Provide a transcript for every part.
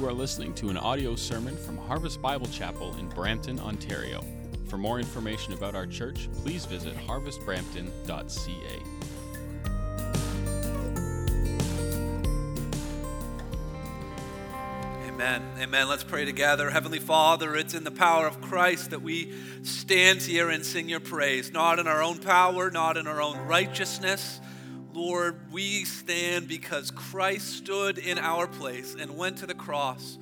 You are listening to an audio sermon from Harvest Bible Chapel in Brampton, Ontario. For more information about our church, please visit harvestbrampton.ca. Amen. Amen. Let's pray together. Heavenly Father, it's in the power of Christ that we stand here and sing your praise, not in our own power, not in our own righteousness Lord, we stand because Christ stood in our place and went to the cross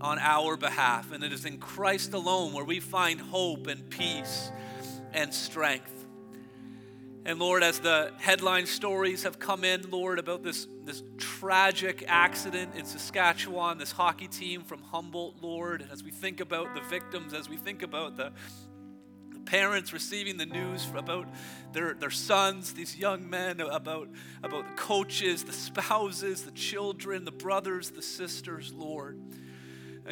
on our behalf. And it is in Christ alone where we find hope and peace and strength. And Lord, as the headline stories have come in, Lord, about this, this tragic accident in Saskatchewan, this hockey team from Humboldt, Lord, and as we think about the victims, as we think about the, parents receiving the news about their, their sons, these young men, about, about the coaches, the spouses, the children, the brothers, the sisters, Lord.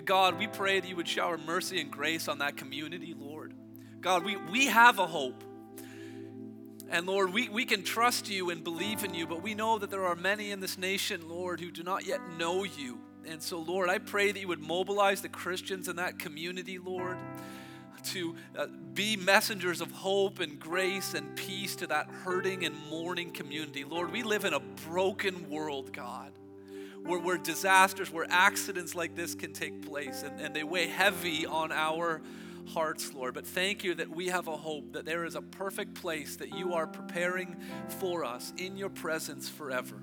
God, we pray that you would shower mercy and grace on that community, Lord. God, we, we have a hope. And Lord, we, we can trust you and believe in you, but we know that there are many in this nation, Lord, who do not yet know you. And so, Lord, I pray that you would mobilize the Christians in that community, Lord to uh, be messengers of hope and grace and peace to that hurting and mourning community. Lord, we live in a broken world, God, where, where disasters, where accidents like this can take place and, and they weigh heavy on our hearts, Lord. But thank you that we have a hope that there is a perfect place that you are preparing for us in your presence forever.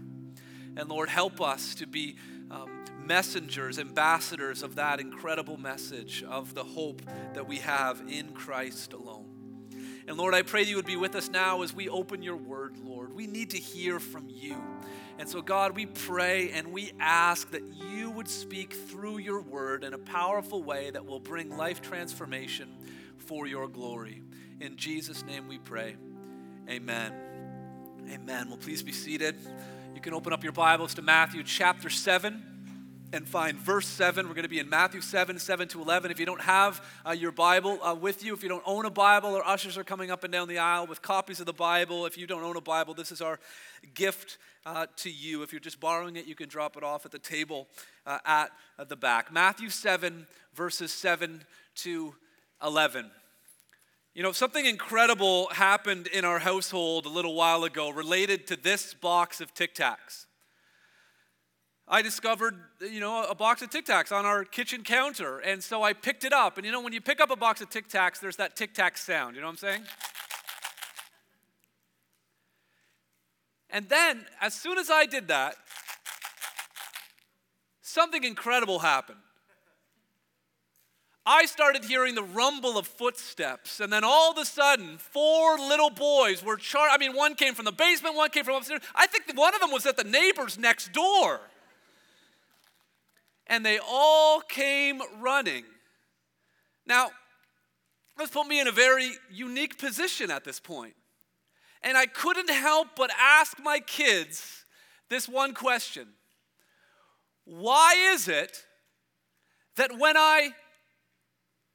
And Lord, help us to be um, messengers, ambassadors of that incredible message of the hope that we have in Christ alone. And Lord, I pray you would be with us now as we open your word, Lord. We need to hear from you. And so, God, we pray and we ask that you would speak through your word in a powerful way that will bring life transformation for your glory. In Jesus' name we pray. Amen. Amen. Well, please be seated. You can open up your Bibles to Matthew chapter 7 and find verse 7. We're going to be in Matthew 7, 7 to 11. If you don't have uh, your Bible uh, with you, if you don't own a Bible, our ushers are coming up and down the aisle with copies of the Bible. If you don't own a Bible, this is our gift uh, to you. If you're just borrowing it, you can drop it off at the table uh, at the back. Matthew 7, verses 7 to 11. You know, something incredible happened in our household a little while ago related to this box of Tic Tacs. I discovered, you know, a box of Tic Tacs on our kitchen counter. And so I picked it up. And you know, when you pick up a box of Tic Tacs, there's that Tic Tac sound. You know what I'm saying? And then, as soon as I did that, something incredible happened. I started hearing the rumble of footsteps, and then all of a sudden, four little boys were char. I mean, one came from the basement, one came from upstairs. I think one of them was at the neighbor's next door and they all came running. Now, this put me in a very unique position at this point. And I couldn't help but ask my kids this one question Why is it that when I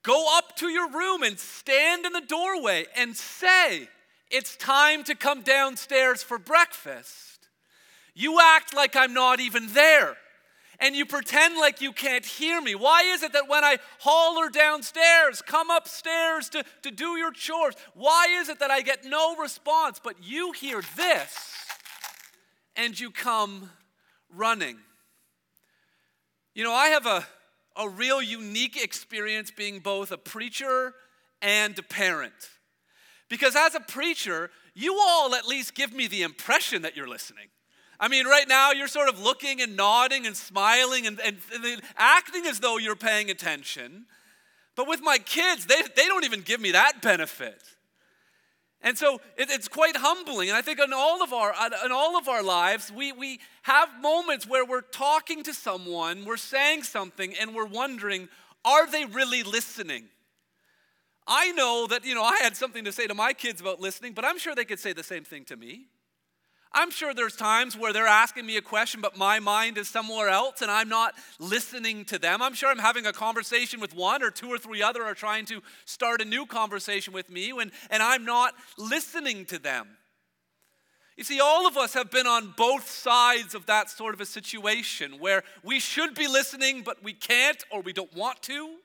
go up to your room and stand in the doorway and say, It's time to come downstairs for breakfast, you act like I'm not even there? And you pretend like you can't hear me? Why is it that when I holler downstairs, come upstairs to, to do your chores, why is it that I get no response? But you hear this and you come running. You know, I have a, a real unique experience being both a preacher and a parent. Because as a preacher, you all at least give me the impression that you're listening. I mean, right now you're sort of looking and nodding and smiling and, and, and acting as though you're paying attention. But with my kids, they, they don't even give me that benefit. And so it, it's quite humbling. And I think in all of our, in all of our lives, we, we have moments where we're talking to someone, we're saying something, and we're wondering, are they really listening? I know that, you know, I had something to say to my kids about listening, but I'm sure they could say the same thing to me. I'm sure there's times where they're asking me a question, but my mind is somewhere else and I'm not listening to them. I'm sure I'm having a conversation with one or two or three other are trying to start a new conversation with me when, and I'm not listening to them. You see, all of us have been on both sides of that sort of a situation where we should be listening, but we can't or we don't want to.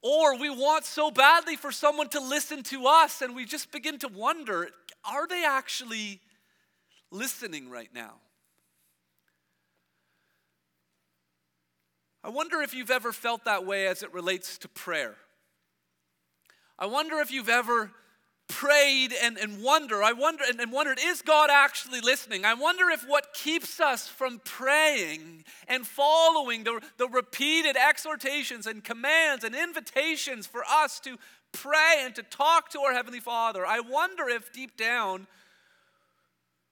Or we want so badly for someone to listen to us, and we just begin to wonder are they actually listening right now? I wonder if you've ever felt that way as it relates to prayer. I wonder if you've ever prayed and, and wonder, I wonder and, and wondered, is God actually listening? I wonder if what keeps us from praying and following the, the repeated exhortations and commands and invitations for us to pray and to talk to our Heavenly Father, I wonder if deep down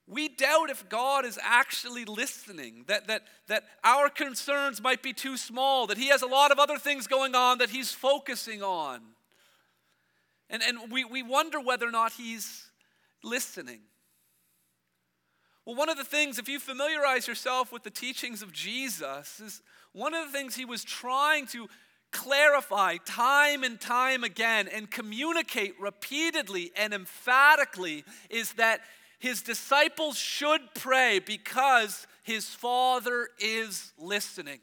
we doubt if God is actually listening, that, that, that our concerns might be too small, that He has a lot of other things going on that He's focusing on. And, and we, we wonder whether or not He's listening. Well, one of the things, if you familiarize yourself with the teachings of Jesus, is one of the things He was trying to clarify time and time again and communicate repeatedly and emphatically is that his disciples should pray because his Father is listening.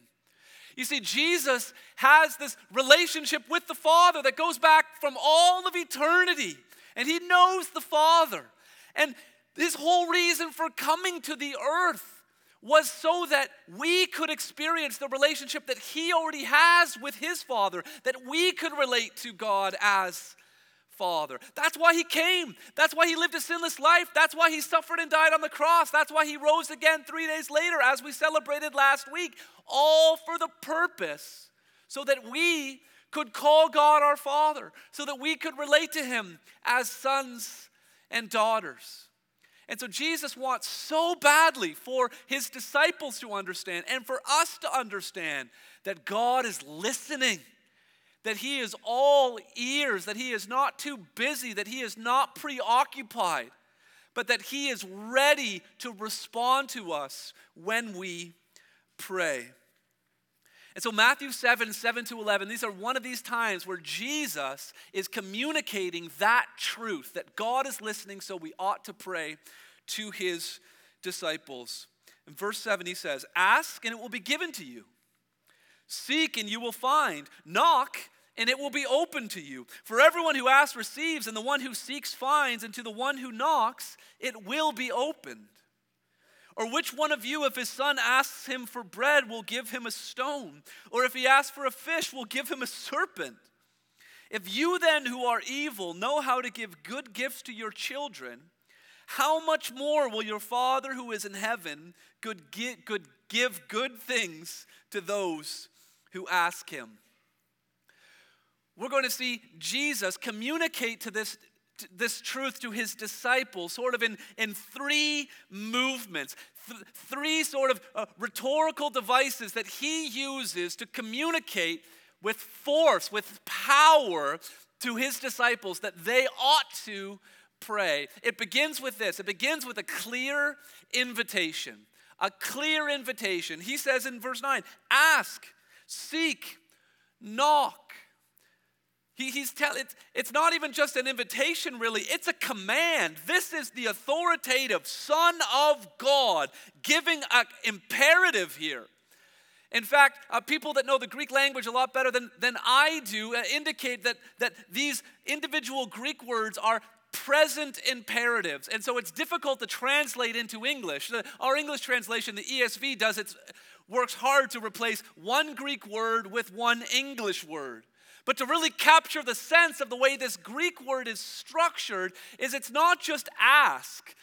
You see, Jesus has this relationship with the Father that goes back from all of eternity, and he knows the Father. And his whole reason for coming to the earth was so that we could experience the relationship that he already has with his Father, that we could relate to God as Father. That's why he came. That's why he lived a sinless life. That's why he suffered and died on the cross. That's why he rose again three days later, as we celebrated last week. All for the purpose so that we could call God our Father, so that we could relate to him as sons and daughters. And so Jesus wants so badly for his disciples to understand and for us to understand that God is listening that he is all ears, that he is not too busy, that he is not preoccupied, but that he is ready to respond to us when we pray. And so, Matthew 7, 7 to 11, these are one of these times where Jesus is communicating that truth that God is listening, so we ought to pray to his disciples. In verse 7, he says, Ask and it will be given to you. Seek and you will find. Knock and it will be open to you. For everyone who asks receives, and the one who seeks finds, and to the one who knocks it will be opened. Or which one of you, if his son asks him for bread, will give him a stone? Or if he asks for a fish, will give him a serpent? If you then, who are evil, know how to give good gifts to your children, how much more will your Father who is in heaven good give good things to those who ask him? we're going to see Jesus communicate to this, this truth to his disciples sort of in, in three movements, th- three sort of uh, rhetorical devices that he uses to communicate with force, with power to his disciples that they ought to pray. It begins with this it begins with a clear invitation. A clear invitation. He says in verse 9, ask, seek, knock. He, he's telling it's, it's not even just an invitation, really, it's a command. This is the authoritative Son of God giving an imperative here. In fact, uh, people that know the Greek language a lot better than, than I do uh, indicate that, that these individual Greek words are present imperatives. And so it's difficult to translate into English. The, our English translation, the ESV, does it, works hard to replace one Greek word with one English word. But to really capture the sense of the way this Greek word is structured, is it's not just ask.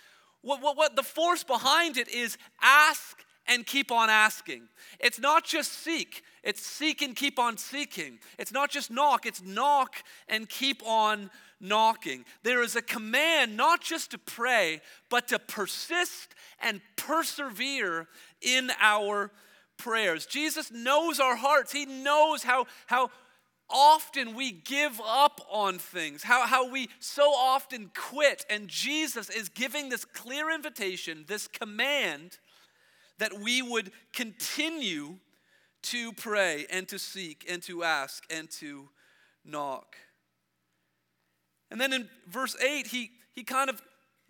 What, what, what the force behind it is ask and keep on asking. It's not just seek, it's seek and keep on seeking. It's not just knock, it's knock and keep on knocking. There is a command not just to pray, but to persist and persevere in our prayers. Jesus knows our hearts, He knows how, how often we give up on things, how, how we so often quit. And Jesus is giving this clear invitation, this command that we would continue to pray and to seek and to ask and to knock. And then in verse 8, he, he kind of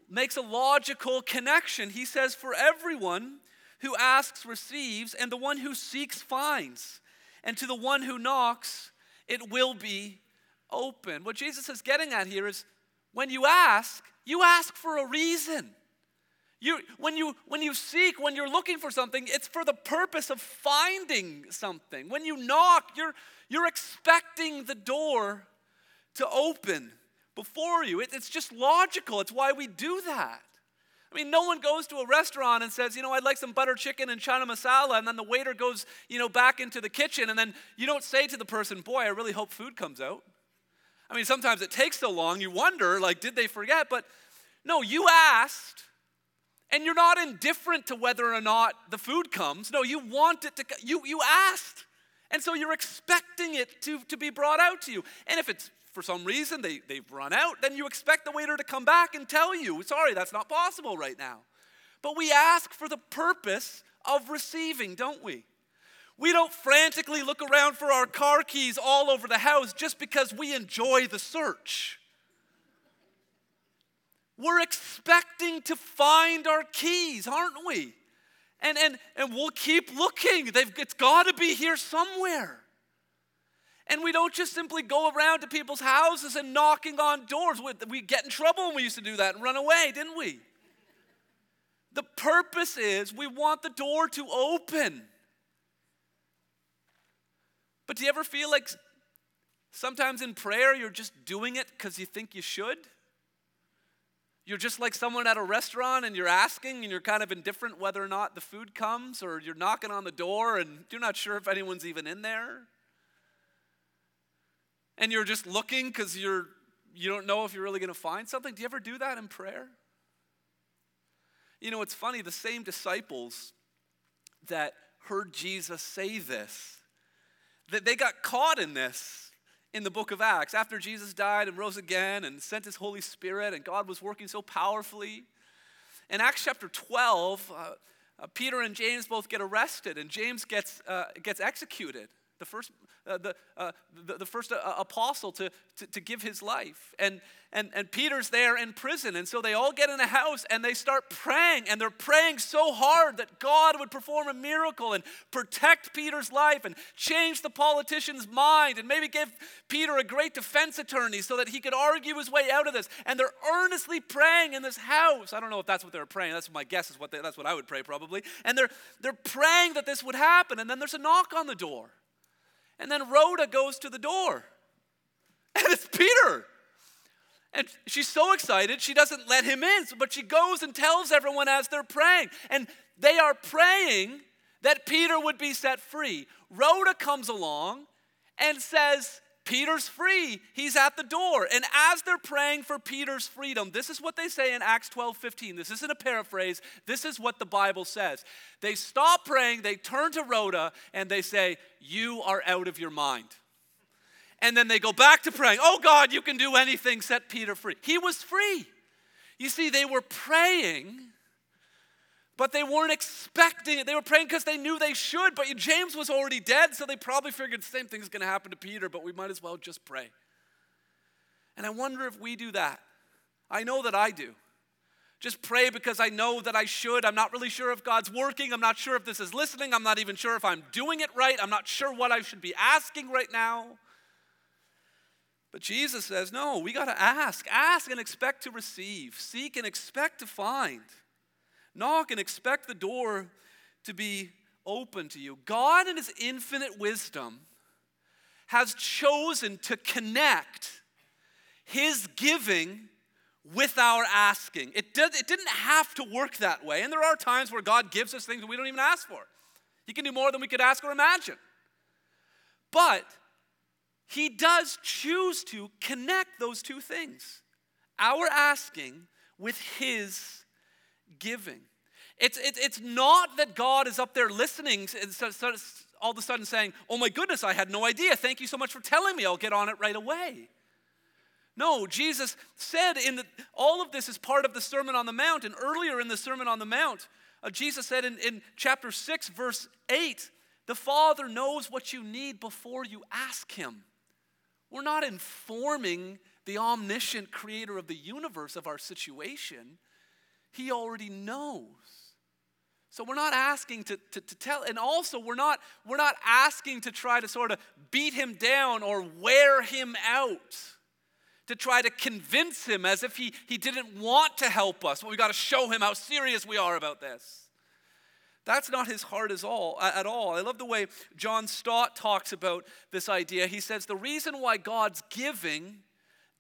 makes a logical connection. He says, For everyone who asks receives, and the one who seeks finds, and to the one who knocks, it will be open. What Jesus is getting at here is when you ask, you ask for a reason. You, when, you, when you seek, when you're looking for something, it's for the purpose of finding something. When you knock, you're, you're expecting the door to open before you. It, it's just logical. It's why we do that. I mean, no one goes to a restaurant and says, you know, I'd like some butter chicken and chana masala, and then the waiter goes, you know, back into the kitchen, and then you don't say to the person, boy, I really hope food comes out. I mean, sometimes it takes so long, you wonder, like, did they forget? But no, you asked, and you're not indifferent to whether or not the food comes. No, you want it to, you, you asked. And so you're expecting it to, to be brought out to you. And if it's for some reason they, they've run out, then you expect the waiter to come back and tell you, sorry, that's not possible right now. But we ask for the purpose of receiving, don't we? We don't frantically look around for our car keys all over the house just because we enjoy the search. We're expecting to find our keys, aren't we? And, and, and we'll keep looking. They've, it's got to be here somewhere. And we don't just simply go around to people's houses and knocking on doors. We get in trouble when we used to do that and run away, didn't we? The purpose is we want the door to open. But do you ever feel like sometimes in prayer you're just doing it because you think you should? You're just like someone at a restaurant and you're asking and you're kind of indifferent whether or not the food comes, or you're knocking on the door and you're not sure if anyone's even in there and you're just looking because you're you don't know if you're really going to find something? Do you ever do that in prayer? You know, it's funny, the same disciples that heard Jesus say this, that they got caught in this in the book of Acts. After Jesus died and rose again and sent his Holy Spirit, and God was working so powerfully. In Acts chapter 12, uh, uh, Peter and James both get arrested, and James gets, uh, gets executed the first, uh, the, uh, the, the, first uh, apostle to, to, to, give his life. And, and, and Peter's there in prison. And so they all get in a house and they start praying. And they're praying so hard that God would perform a miracle and protect Peter's life and change the politician's mind and maybe give Peter a great defense attorney so that he could argue his way out of this. And they're earnestly praying in this house. I don't know if that's what they're praying. That's my guess is what they, that's what I would pray probably. And they're, they're praying that this would happen. And then there's a knock on the door. And then Rhoda goes to the door, and it's Peter. And she's so excited, she doesn't let him in, but she goes and tells everyone as they're praying. And they are praying that Peter would be set free. Rhoda comes along and says, Peter's free. He's at the door. And as they're praying for Peter's freedom, this is what they say in Acts 12 15. This isn't a paraphrase. This is what the Bible says. They stop praying, they turn to Rhoda, and they say, You are out of your mind. And then they go back to praying, Oh God, you can do anything, set Peter free. He was free. You see, they were praying but they weren't expecting it. They were praying because they knew they should, but James was already dead, so they probably figured the same thing is going to happen to Peter, but we might as well just pray. And I wonder if we do that. I know that I do. Just pray because I know that I should. I'm not really sure if God's working. I'm not sure if this is listening. I'm not even sure if I'm doing it right. I'm not sure what I should be asking right now. But Jesus says, no, we got to ask. Ask and expect to receive. Seek and expect to find. Knock and expect the door to be open to you. God, in His infinite wisdom, has chosen to connect His giving with our asking. It, did, it didn't have to work that way. And there are times where God gives us things that we don't even ask for. He can do more than we could ask or imagine. But He does choose to connect those two things our asking with His giving. It's, it's, it's not that God is up there listening and so, so, all of a sudden saying, Oh my goodness, I had no idea. Thank you so much for telling me. I'll get on it right away. No, Jesus said in the, all of this is part of the Sermon on the Mount. And earlier in the Sermon on the Mount, uh, Jesus said in, in chapter 6, verse 8, the Father knows what you need before you ask Him. We're not informing the omniscient creator of the universe of our situation. He already knows. So we're not asking to, to, to, tell, and also we're not, we're not asking to try to sort of beat him down or wear him out, to try to convince him as if he, he didn't want to help us. Well, we got to show him how serious we are about this. That's not his heart at all, at all. I love the way John Stott talks about this idea. He says the reason why God's giving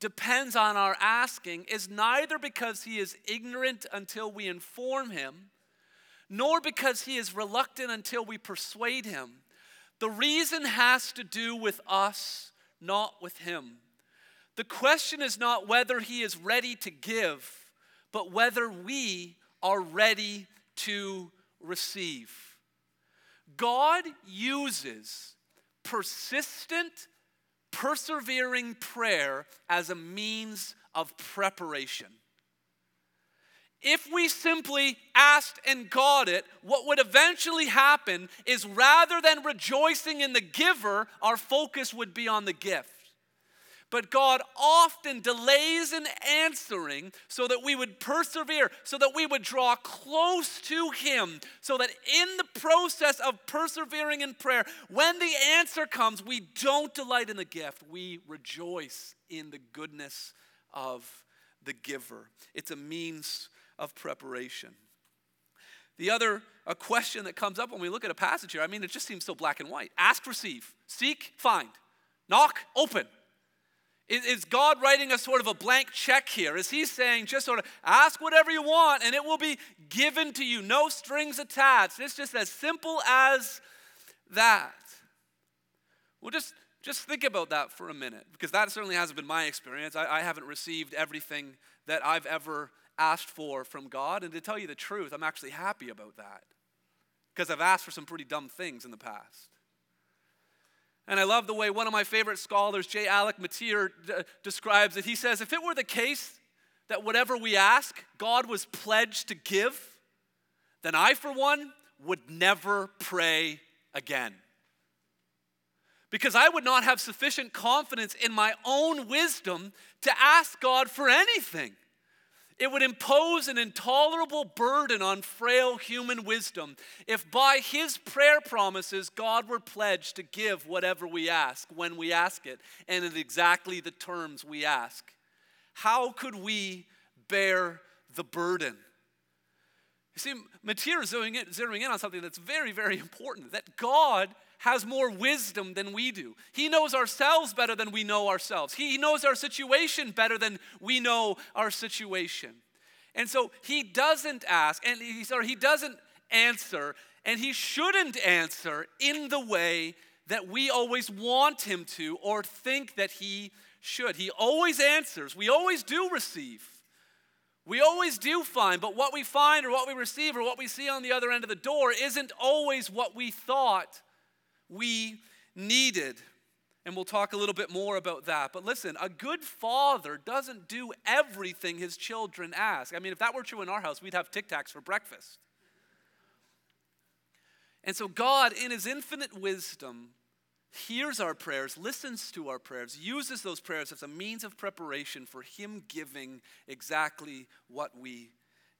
depends on our asking is neither because he is ignorant until we inform him, nor because he is reluctant until we persuade him. The reason has to do with us, not with him. The question is not whether he is ready to give, but whether we are ready to receive. God uses persistent, persevering prayer as a means of preparation. If we simply asked and got it, what would eventually happen is rather than rejoicing in the giver, our focus would be on the gift. But God often delays in answering so that we would persevere, so that we would draw close to Him, so that in the process of persevering in prayer, when the answer comes, we don't delight in the gift, we rejoice in the goodness of the giver. It's a means of preparation. The other a question that comes up when we look at a passage here, I mean, it just seems so black and white. Ask, receive, seek, find, knock, open. Is God writing a sort of a blank check here? Is He saying just sort of ask whatever you want and it will be given to you, no strings attached? It's just as simple as that. Well, just, just think about that for a minute because that certainly hasn't been my experience. I, I haven't received everything that I've ever asked for from God. And to tell you the truth, I'm actually happy about that because I've asked for some pretty dumb things in the past. And I love the way one of my favorite scholars, J. Alec Motyer, d- describes it. He says, if it were the case that whatever we ask, God was pledged to give, then I, for one, would never pray again. Because I would not have sufficient confidence in my own wisdom to ask God for anything. It would impose an intolerable burden on frail human wisdom if by his prayer promises God were pledged to give whatever we ask when we ask it and in exactly the terms we ask. How could we bear the burden? You see, Motyer is zeroing in, zeroing in on something that's very, very important that God has more wisdom than we do. He knows ourselves better than we know ourselves. He knows our situation better than we know our situation. And so he doesn't ask, and he, he doesn't answer, and he shouldn't answer in the way that we always want him to or think that he should. He always answers. We always do receive. We always do find, but what we find or what we receive or what we see on the other end of the door isn't always what we thought we needed. And we'll talk a little bit more about that. But listen, a good father doesn't do everything his children ask. I mean, if that were true in our house, we'd have Tic Tacs for breakfast. And so, God, in his infinite wisdom, hears our prayers, listens to our prayers, uses those prayers as a means of preparation for him giving exactly what we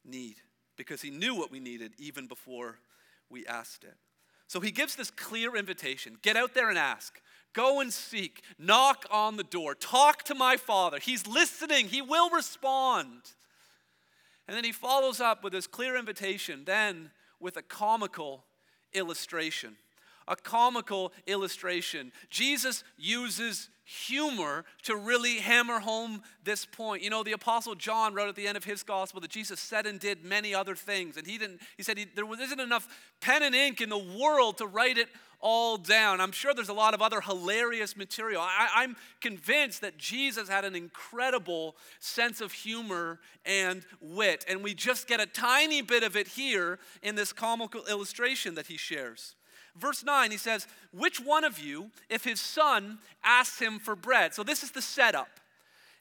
need because he knew what we needed even before we asked it. So he gives this clear invitation get out there and ask. Go and seek. Knock on the door. Talk to my father. He's listening. He will respond. And then he follows up with this clear invitation, then with a comical illustration a comical illustration. Jesus uses humor to really hammer home this point. You know, the apostle John wrote at the end of his gospel that Jesus said and did many other things and he didn't he said he, there isn't enough pen and ink in the world to write it all down. I'm sure there's a lot of other hilarious material. I, am convinced that Jesus had an incredible sense of humor and wit, and we just get a tiny bit of it here in this comical illustration that he shares. Verse 9, he says, Which one of you, if his son asks him for bread? So this is the setup.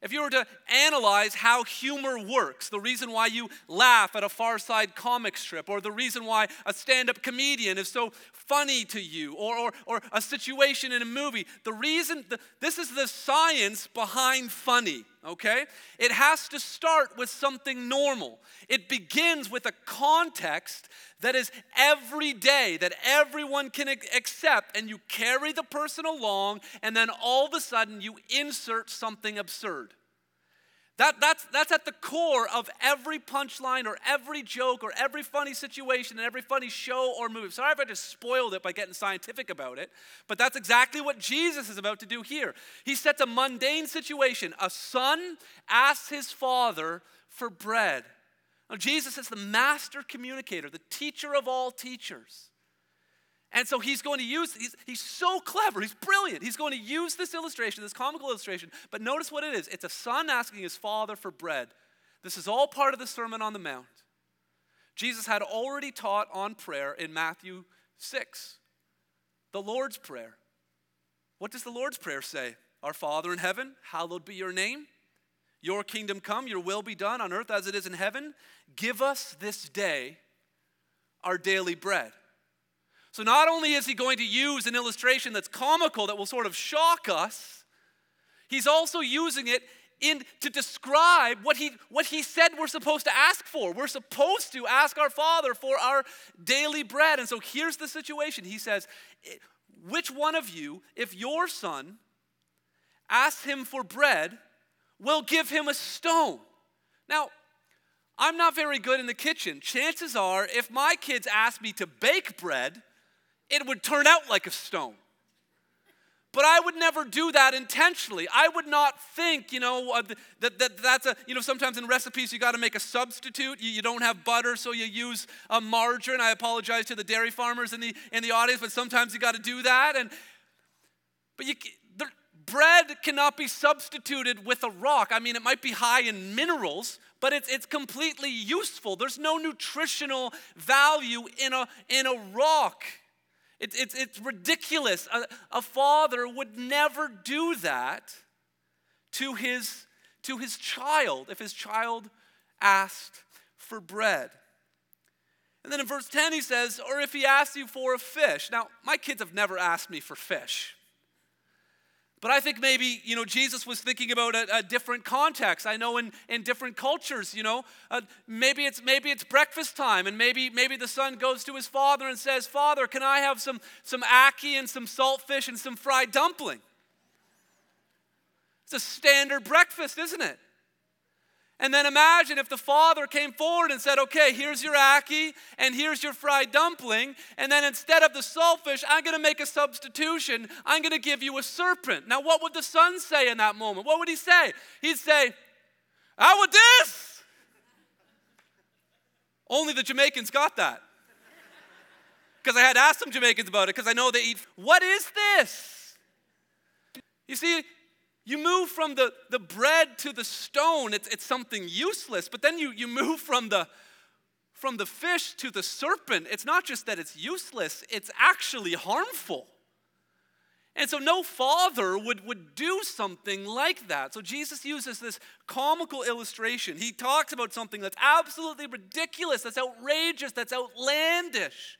If you were to analyze how humor works, the reason why you laugh at a Far Side comic strip, or the reason why a stand up comedian is so funny to you, or, or, or a situation in a movie, the reason, the, this is the science behind funny. Okay? It has to start with something normal. It begins with a context that is every day, that everyone can accept, and you carry the person along, and then all of a sudden you insert something absurd. That, that's, that's at the core of every punchline or every joke or every funny situation and every funny show or movie. Sorry if I just spoiled it by getting scientific about it, but that's exactly what Jesus is about to do here. He sets a mundane situation. A son asks his father for bread. Now, Jesus is the master communicator, the teacher of all teachers. And so he's going to use, he's, he's so clever, he's brilliant. He's going to use this illustration, this comical illustration. But notice what it is it's a son asking his father for bread. This is all part of the Sermon on the Mount. Jesus had already taught on prayer in Matthew 6, the Lord's Prayer. What does the Lord's Prayer say? Our Father in heaven, hallowed be your name. Your kingdom come, your will be done on earth as it is in heaven. Give us this day our daily bread. So not only is he going to use an illustration that's comical that will sort of shock us, he's also using it in to describe what he what he said we're supposed to ask for. We're supposed to ask our Father for our daily bread. And so here's the situation. He says, "Which one of you, if your son asks him for bread, will give him a stone?" Now, I'm not very good in the kitchen. Chances are, if my kids ask me to bake bread, it would turn out like a stone. But I would never do that intentionally. I would not think, you know, uh, that, that that's a, you know, sometimes in recipes you got to make a substitute. You, you, don't have butter, so you use a margarine. I apologize to the dairy farmers in the, in the audience, but sometimes you got to do that. And, but you, the, bread cannot be substituted with a rock. I mean, it might be high in minerals, but it's, it's completely useful. There's no nutritional value in a, in a rock. It, it's, it's ridiculous. A, a father would never do that to his, to his child if his child asked for bread. And then in verse 10, he says, or if he asks you for a fish. Now, my kids have never asked me for fish. But I think maybe, you know, Jesus was thinking about a, a different context. I know in, in different cultures, you know, uh, maybe it's maybe it's breakfast time, and maybe maybe the son goes to his father and says, "Father, can I have some some ackee and some saltfish and some fried dumpling?" It's a standard breakfast, isn't it? And then imagine if the father came forward and said, Okay, here's your ackee and here's your fried dumpling. And then instead of the saltfish, I'm going to make a substitution. I'm going to give you a serpent. Now, what would the son say in that moment? What would he say? He'd say, How would this? Only the Jamaicans got that. Because I had asked some Jamaicans about it because I know they eat. What is this? You see, you move from the, the bread to the stone, it's, it's something useless. But then you, you move from the, from the fish to the serpent. It's not just that it's useless, it's actually harmful. And so no father would, would do something like that. So Jesus uses this comical illustration. He talks about something that's absolutely ridiculous, that's outrageous, that's outlandish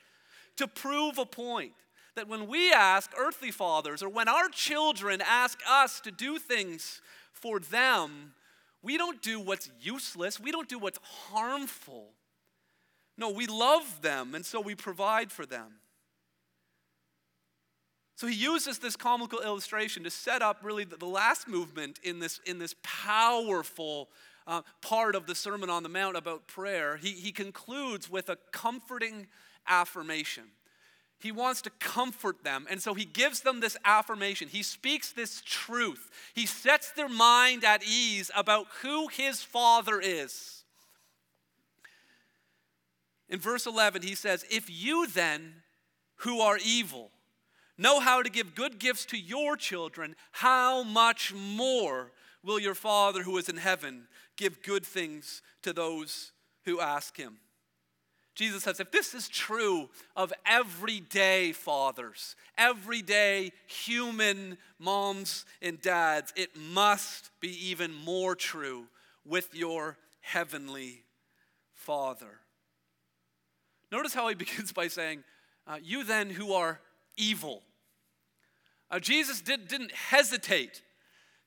to prove a point that when we ask earthly fathers or when our children ask us to do things for them, we don't do what's useless, we don't do what's harmful. No, we love them, and so we provide for them. So he uses this comical illustration to set up really the, last movement in this, in this powerful uh, part of the Sermon on the Mount about prayer. He, he concludes with a comforting affirmation. He wants to comfort them. And so he gives them this affirmation. He speaks this truth. He sets their mind at ease about who his father is. In verse 11, he says, If you then, who are evil, know how to give good gifts to your children, how much more will your Father who is in heaven give good things to those who ask him? Jesus says, if this is true of everyday fathers, everyday human moms and dads, it must be even more true with your heavenly Father. Notice how he begins by saying, uh, You then who are evil. Uh, Jesus did, didn't hesitate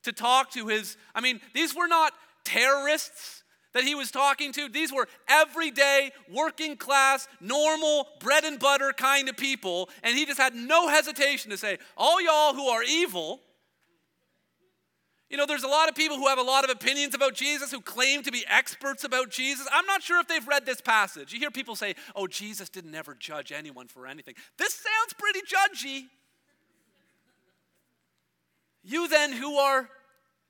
to talk to his. I mean, these were not terrorists that he was talking to. These were everyday, working class, normal, bread and butter kind of people. And he just had no hesitation to say, All y'all who are evil, you know, there's a lot of people who have a lot of opinions about Jesus, who claim to be experts about Jesus. I'm not sure if they've read this passage. You hear people say, oh, Jesus didn't ever judge anyone for anything. This sounds pretty judgy. You then, who are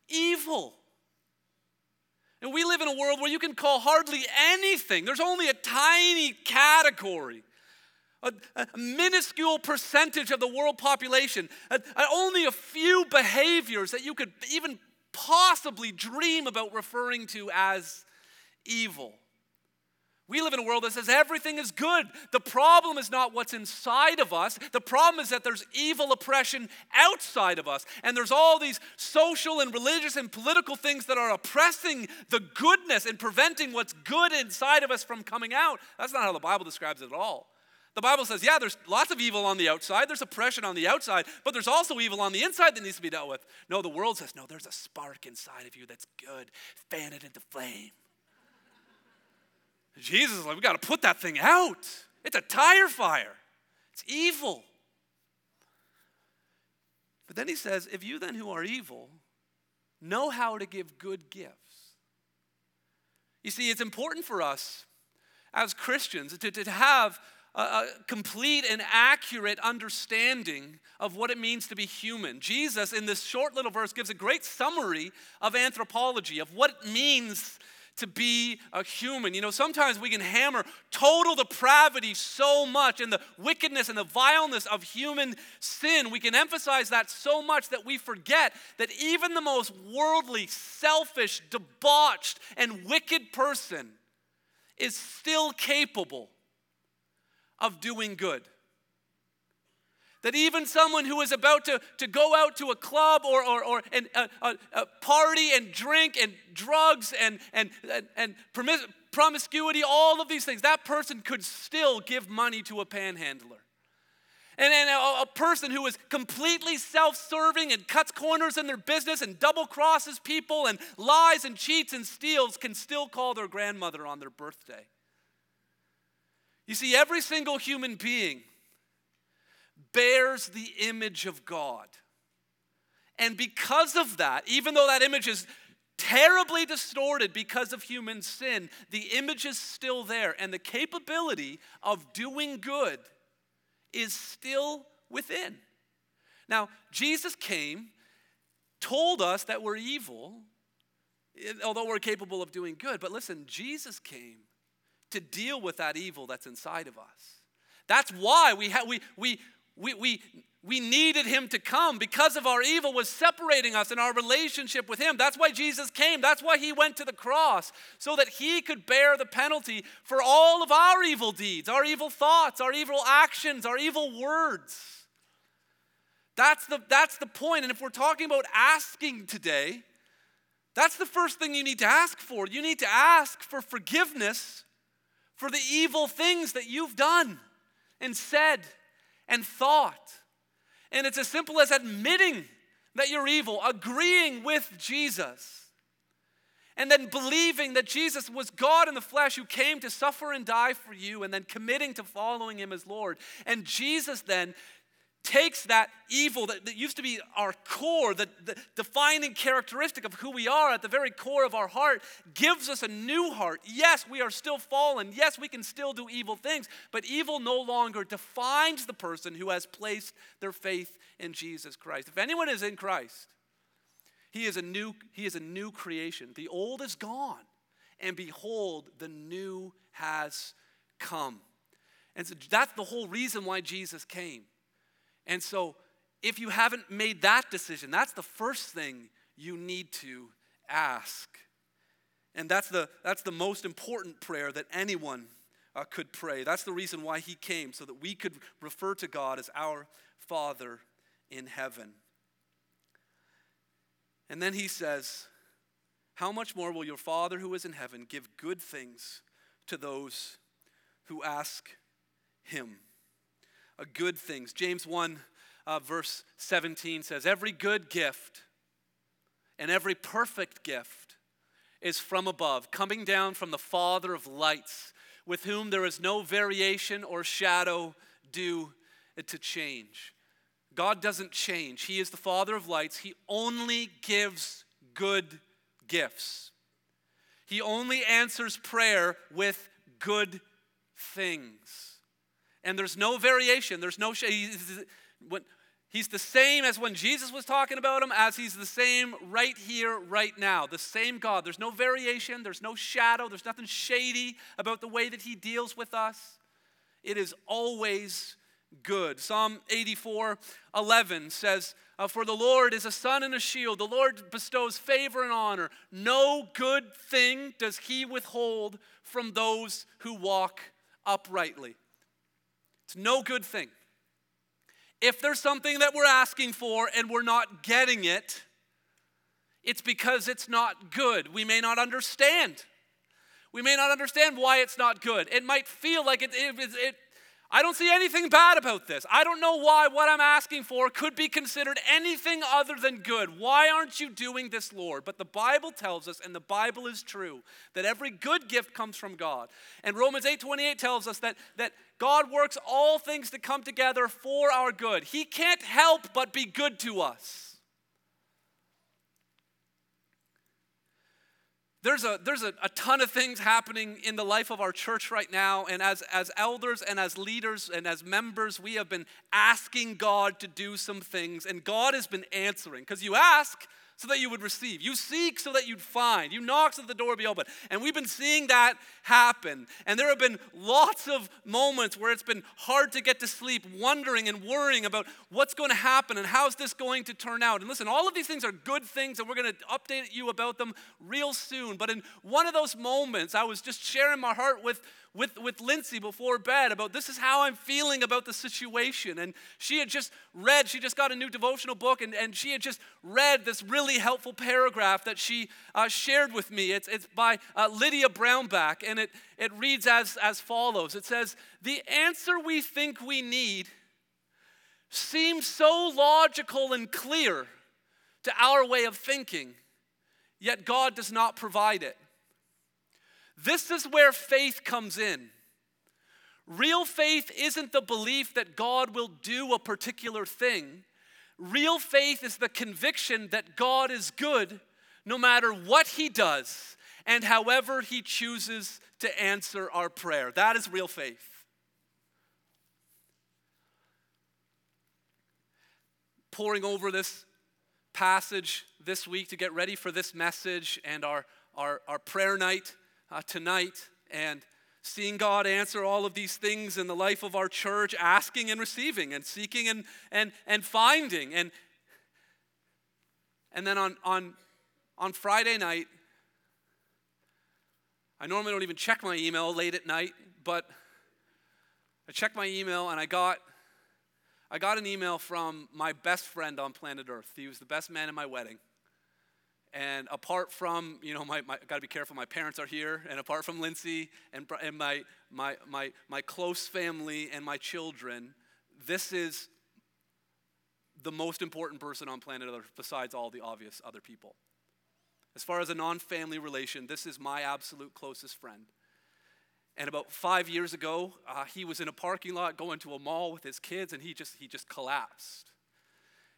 evil. And we live in a world where you can call hardly anything, there's only a tiny category. A, a minuscule percentage of the world population, a, only a few behaviors that you could even possibly dream about referring to as evil. We live in a world that says everything is good. The problem is not what's inside of us. The problem is that there's evil oppression outside of us. And there's all these social and religious and political things that are oppressing the goodness and preventing what's good inside of us from coming out. That's not how the Bible describes it at all. The Bible says, yeah, there's lots of evil on the outside, there's oppression on the outside, but there's also evil on the inside that needs to be dealt with. No, the world says, no, there's a spark inside of you that's good. Fan it into flame. Jesus is like, we got to put that thing out. It's a tire fire, it's evil. But then he says, if you then who are evil know how to give good gifts. You see, it's important for us as Christians to, to have a, a complete and accurate understanding of what it means to be human. Jesus, in this short little verse, gives a great summary of anthropology, of what it means to be a human. You know, sometimes we can hammer total depravity so much and the wickedness and the vileness of human sin. We can emphasize that so much that we forget that even the most worldly, selfish, debauched, and wicked person is still capable of doing good. That even someone who is about to, to go out to a club or, or, or an, a, a, party and drink and drugs and, and, and, and promiscuity, all of these things, that person could still give money to a panhandler. And, and a, a, person who is completely self serving and cuts corners in their business and double crosses people and lies and cheats and steals can still call their grandmother on their birthday. You see, every single human being bears the image of God. And because of that, even though that image is terribly distorted because of human sin, the image is still there, and the capability of doing good is still within. Now, Jesus came, told us that we're evil, although we're capable of doing good. But listen, Jesus came to deal with that evil that's inside of us. That's why we, ha- we, we, we, we, we needed him to come because of our evil was separating us in our relationship with him. That's why Jesus came. That's why he went to the cross, so that he could bear the penalty for all of our evil deeds, our evil thoughts, our evil actions, our evil words. That's the, that's the point. And if we're talking about asking today, that's the first thing you need to ask for. You need to ask for forgiveness for the evil things that you've done and said and thought. And it's as simple as admitting that you're evil, agreeing with Jesus, and then believing that Jesus was God in the flesh who came to suffer and die for you, and then committing to following him as Lord. And Jesus then takes that evil that, that used to be our core, the, the defining characteristic of who we are at the very core of our heart, gives us a new heart. Yes, we are still fallen. Yes, we can still do evil things, but evil no longer defines the person who has placed their faith in Jesus Christ. If anyone is in Christ, he is a new, he is a new creation. The old is gone, and behold, the new has come. And so that's the whole reason why Jesus came and so, if you haven't made that decision, that's the first thing you need to ask. And that's the, that's the most important prayer that anyone uh, could pray. That's the reason why he came, so that we could refer to God as our Father in heaven. And then he says, How much more will your Father who is in heaven give good things to those who ask him? Good things. James 1, uh, verse 17 says, Every good gift And every perfect gift is from above, coming down from the Father of lights, with whom there is no variation or shadow due to change. God doesn't change. He is the Father of lights. He only gives good gifts. He only answers prayer with good things. And there's no variation. There's no he's, he's the same as when Jesus was talking about him, as he's the same right here, right now. The same God. There's no variation. There's no shadow. There's nothing shady about the way that he deals with us. It is always good. Psalm 84 11 says, uh, For the Lord is a sun and a shield. The Lord bestows favor and honor. No good thing does he withhold from those who walk uprightly. It's no good thing. If there's something that we're asking for and we're not getting it, it's because it's not good. We may not understand. We may not understand why it's not good. It might feel like it, it, it, I don't see anything bad about this. I don't know why what I'm asking for could be considered anything other than good. Why aren't you doing this, Lord? But the Bible tells us, and the Bible is true, that every good gift comes from God. And Romans 8:28 tells us that, that God works all things to come together for our good. He can't help but be good to us. There's a there's a, a, ton of things happening in the life of our church right now. And as as elders and as leaders and as members we have been asking god to do some things. And god has been answering. Because you ask so that you would receive. You seek so that you'd find. You knock so that the door would be open. And we've been seeing that happen. And there have been lots of moments where it's been hard to get to sleep, wondering and worrying about what's going to happen and how's this going to turn out. And listen, all of these things are good things, and we're going to update you about them real soon. But in one of those moments, I was just sharing my heart with with, with Lindsay before bed about this is how I'm feeling about the situation. And she had just read, she just got a new devotional book, and, and she had just read this really helpful paragraph that she uh, shared with me. It's, it's by uh, Lydia Brownback, and it, it reads as, as follows It says, The answer we think we need seems so logical and clear to our way of thinking, yet God does not provide it. This is where faith comes in. Real faith isn't the belief that God will do a particular thing. Real faith is the conviction that God is good no matter what He does and however He chooses to answer our prayer. That is real faith. Poring over this passage this week to get ready for this message and our, our, our prayer night uh, tonight and seeing God answer all of these things in the life of our church, asking and receiving and seeking and, and, and finding. And, and then on, on, on Friday night, I normally don't even check my email late at night, but I checked my email and I got I got an email from my best friend on planet Earth. He was the best man in my wedding. And apart from, you know, my, my got to be careful, my parents are here, and apart from Lindsay and, and my, my, my, my close family and my children, this is the most important person on planet Earth besides all the obvious other people. As far as a non family relation, this is my absolute closest friend. And about five years ago, uh, he was in a parking lot going to a mall with his kids, and he just, he just collapsed.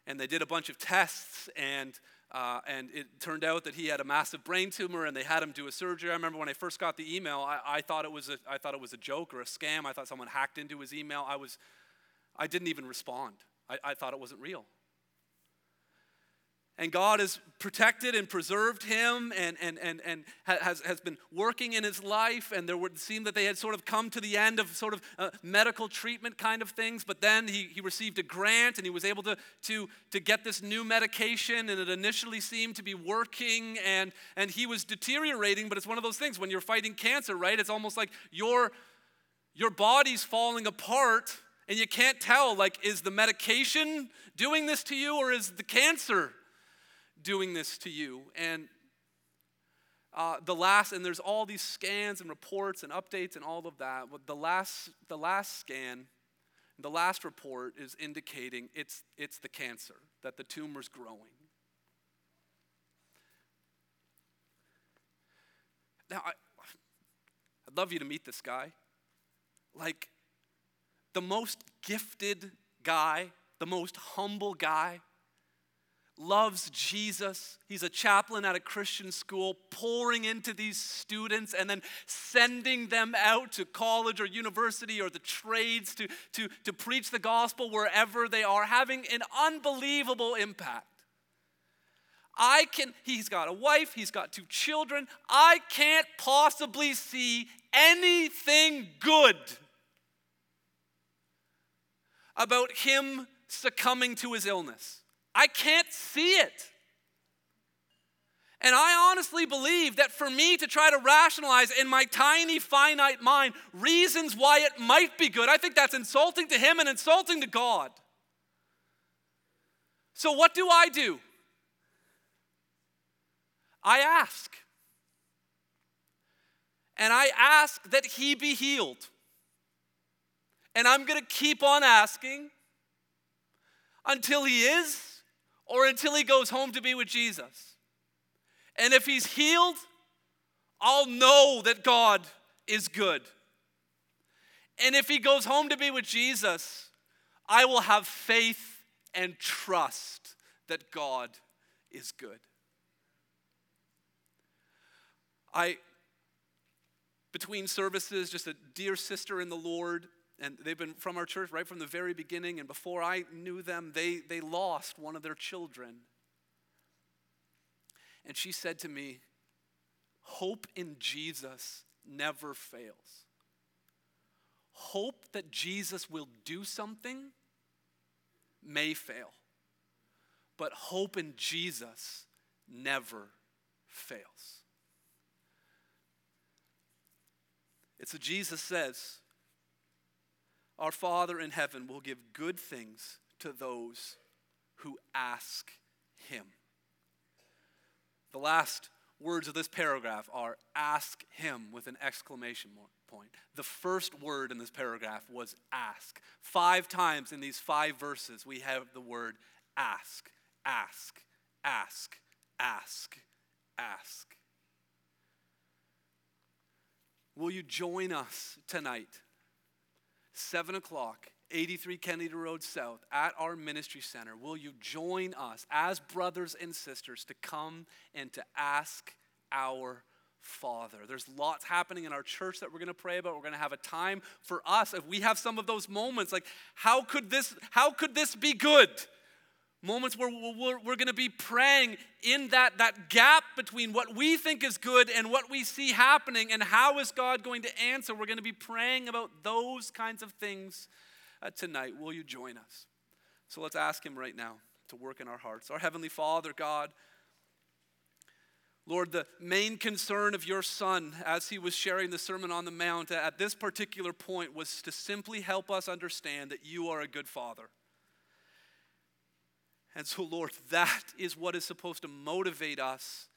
And they did a bunch of tests, and uh, and it turned out that he had a massive brain tumor and they had him do a surgery. I remember when I first got the email, I, I, thought, it was a, I thought it was a joke or a scam. I thought someone hacked into his email. I, was, I didn't even respond, I, I thought it wasn't real. And God has protected and preserved him and, and, and, and has, has been working in his life. And there would seem that they had sort of come to the end of sort of uh, medical treatment kind of things. But then he, he received a grant and he was able to, to, to get this new medication. And it initially seemed to be working and, and he was deteriorating. But it's one of those things when you're fighting cancer, right? It's almost like your, your body's falling apart and you can't tell like, is the medication doing this to you or is the cancer? doing this to you. And uh, the last, and there's all these scans and reports and updates and all of that. The last, the last scan, the last report is indicating it's, it's the cancer, that the tumor's growing. Now, I, I'd love you to meet this guy. Like, the most gifted guy, the most humble guy, loves Jesus. He's a chaplain at a Christian school, pouring into these students and then sending them out to college or university or the trades to, to, to preach the gospel wherever they are, having an unbelievable impact. I can, he's got a wife, he's got two children. I can't possibly see anything good about him succumbing to his illness. I can't see it. And I honestly believe that for me to try to rationalize in my tiny, finite mind reasons why it might be good, I think that's insulting to him and insulting to God. So, what do I do? I ask. And I ask that he be healed. And I'm going to keep on asking until he is or until he goes home to be with Jesus. And if he's healed, I'll know that God is good. And if he goes home to be with Jesus, I will have faith and trust that God is good. I, between services, just a dear sister in the Lord and they've been from our church right from the very beginning. And before I knew them, they, they lost one of their children. And she said to me, Hope in Jesus never fails. Hope that Jesus will do something may fail, but hope in Jesus never fails. It's what Jesus says our Father in heaven will give good things to those who ask him. The last words of this paragraph are ask him with an exclamation point. The first word in this paragraph was ask. Five times in these five verses, we have the word ask, ask, ask, ask, ask. Will you join us tonight 7 o'clock, 83 Kennedy Road South, at our ministry center. Will you join us as brothers and sisters to come and to ask our Father. There's lots happening in our church that we're going to pray about. We're going to have a time for us if we have some of those moments like how could this how could this be good? Moments where we're, we're going to be praying in that, that gap between what we think is good and what we see happening, and how is God going to answer. We're going to be praying about those kinds of things uh, tonight. Will you join us? So let's ask Him right now to work in our hearts. Our Heavenly Father, God, Lord, the main concern of your son as he was sharing the Sermon on the Mount at this particular point was to simply help us understand that you are a good father. And so, Lord, that is what is supposed to motivate us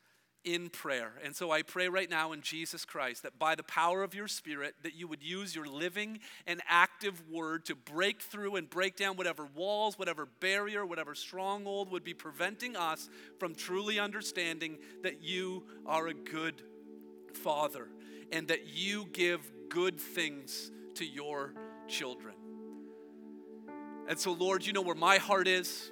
in prayer. And so I pray right now in Jesus Christ that by the power of your Spirit, that you would use your living and active word to break through and break down whatever walls, whatever barrier, whatever stronghold would be preventing us from truly understanding that you are a good Father and that you give good things to your children. And so, Lord, you know where my heart is.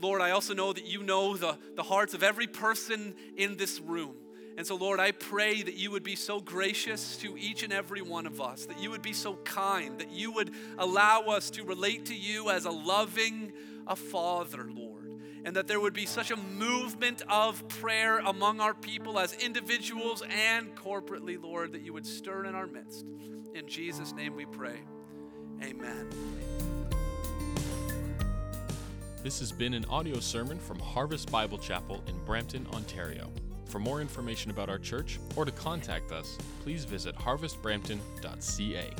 Lord, I also know that you know the, the hearts of every person in this room. And so, Lord, I pray that you would be so gracious to each and every one of us, that you would be so kind, that you would allow us to relate to you as a loving a father, Lord. And that there would be such a movement of prayer among our people as individuals and corporately, Lord, that you would stir in our midst. In Jesus' name we pray. Amen. This has been an audio sermon from Harvest Bible Chapel in Brampton, Ontario. For more information about our church or to contact us, please visit harvestbrampton.ca.